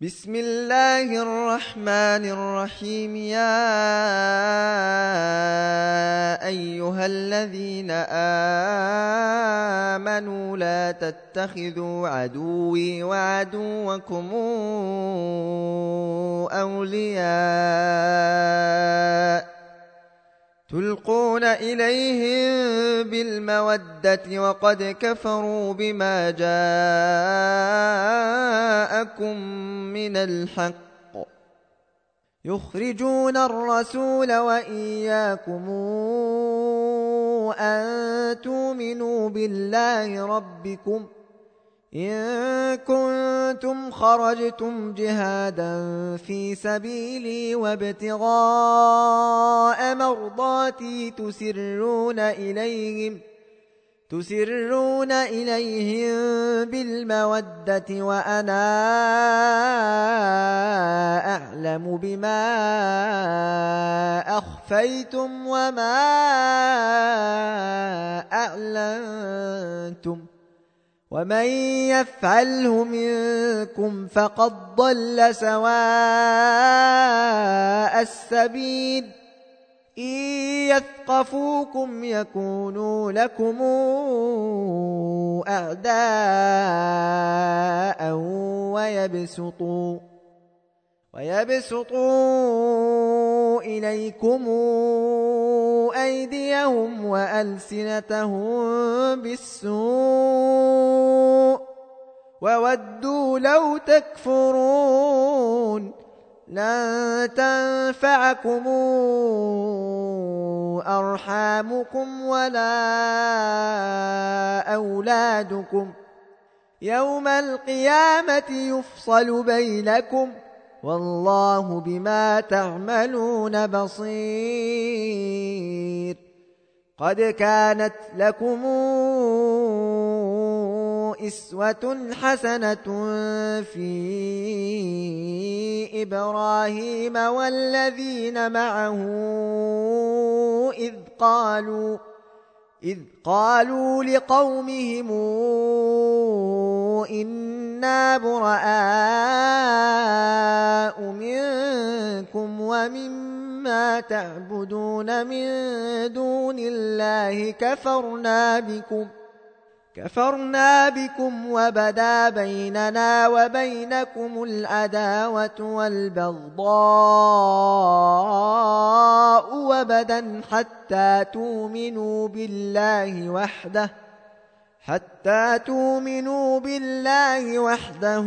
بسم الله الرحمن الرحيم. يا أيها الذين آمنوا لا تتخذوا عدوي وعدوكم أولياء. تلقون إليهم بالمودة وقد كفروا بما جاءكم من الحق. يخرجون الرسول وإياكم أن تؤمنوا بالله ربكم إن كنتم خرجتم جهادا في سبيلي وابتغاء مرضاتي تسرون إليهم تسرون إليهم بالمودة وأنا أعلم بما أخفيتم وما أعلنتم ۖ. ومن يفعله منكم فقد ضل سواء السبيل إن يثقفوكم يكونوا لكم أعداء ويبسطوا ويبسطوا إليكم أيديهم وألسنتهم بالسوء وودوا لو تكفرون لن تنفعكم أرحامكم ولا أولادكم. يوم القيامة يفصل بينكم ۖ. والله بما تعملون بصير. قد كانت لكم إسوة حسنة في إبراهيم والذين معه إذ قالوا إذ قالوا لقومهم إنا براء منكم ومما تعبدون من دون الله كفرنا بكم. كفرنا بكم وبدا بيننا وبينكم العداوة والبغضاء وبدا حتى تؤمنوا بالله وحده حتى تؤمنوا بالله وحده.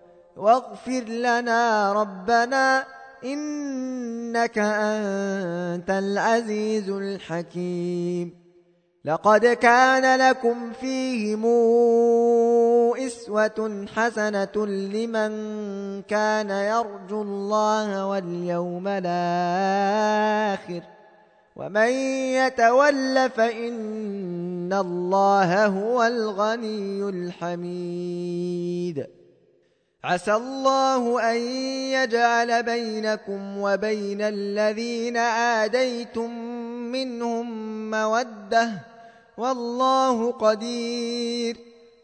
واغفر لنا ربنا إنك أنت العزيز الحكيم. لقد كان لكم فيهم إسوة حسنة لمن كان يرجو الله واليوم الآخر. ومن يتول فإن الله هو الغني الحميد. عسى الله أن يجعل بينكم وبين الذين آديتم منهم مودة. والله قدير.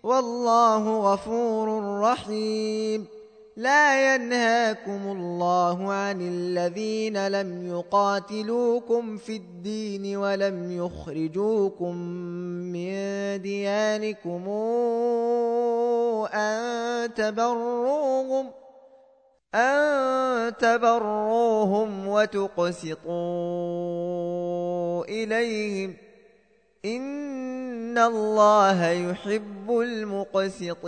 والله غفور رحيم. لا ينهاكم الله عن الذين لم يقاتلوكم في الدين ولم يخرجوكم من ديانكم. تبروهم أن تبروهم وتقسطوا إليهم. إن الله يحب المقسطين.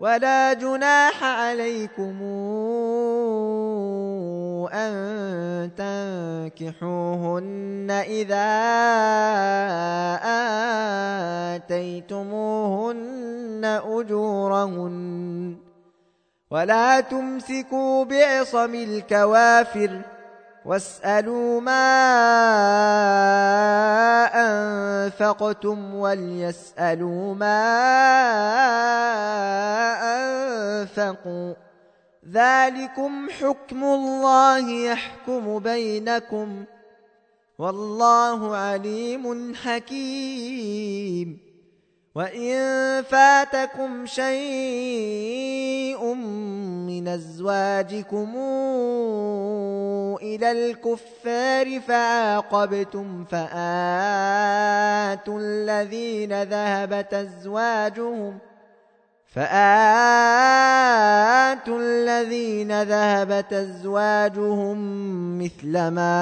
ولا جناح عليكم أن تنكحوهن إذا آتيتموهن أجورهن ولا تمسكوا بعصم الكوافر واسألوا ما أنفقتم وليسألوا ما أنفقوا ذلكم حكم الله يحكم بينكم والله عليم حكيم وإن فاتكم شيء من أزواجكم إلى الكفار فعاقبتم فآتوا الذين ذهبت أزواجهم فآتوا الذين ذهبت أزواجهم مثل ما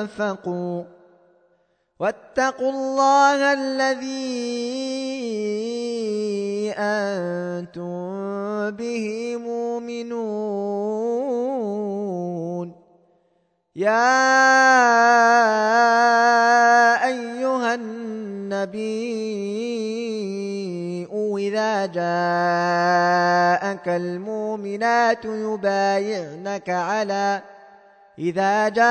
أنفقوا واتقوا الله الذي أنتم به مؤمنون. يا أيها النبي إذا جاءك المؤمنات يبايعنك على إذا جاءك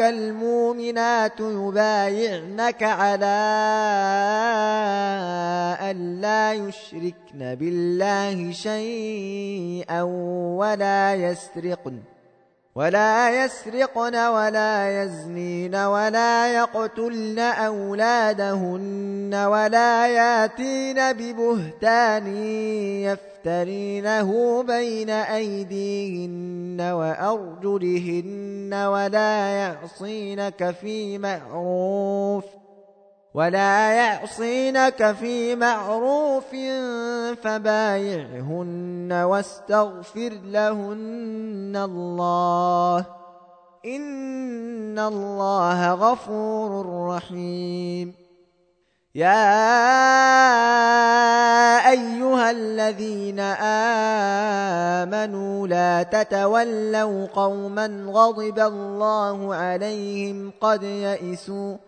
المؤمنات يبايعنك على أن لا يشركن بالله شيئا ولا يسرقن. ولا يسرقن ولا يزنين ولا يقتلن أولادهن ولا ياتين ببهتان يفترينه بين أيديهن وأرجلهن ولا يعصينك في معروف ۖ ولا يعصينك في معروف فبايعهن واستغفر لهن الله. إن الله غفور رحيم. يا أيها الذين آمنوا لا تتولوا قوما غضب الله عليهم قد يئسوا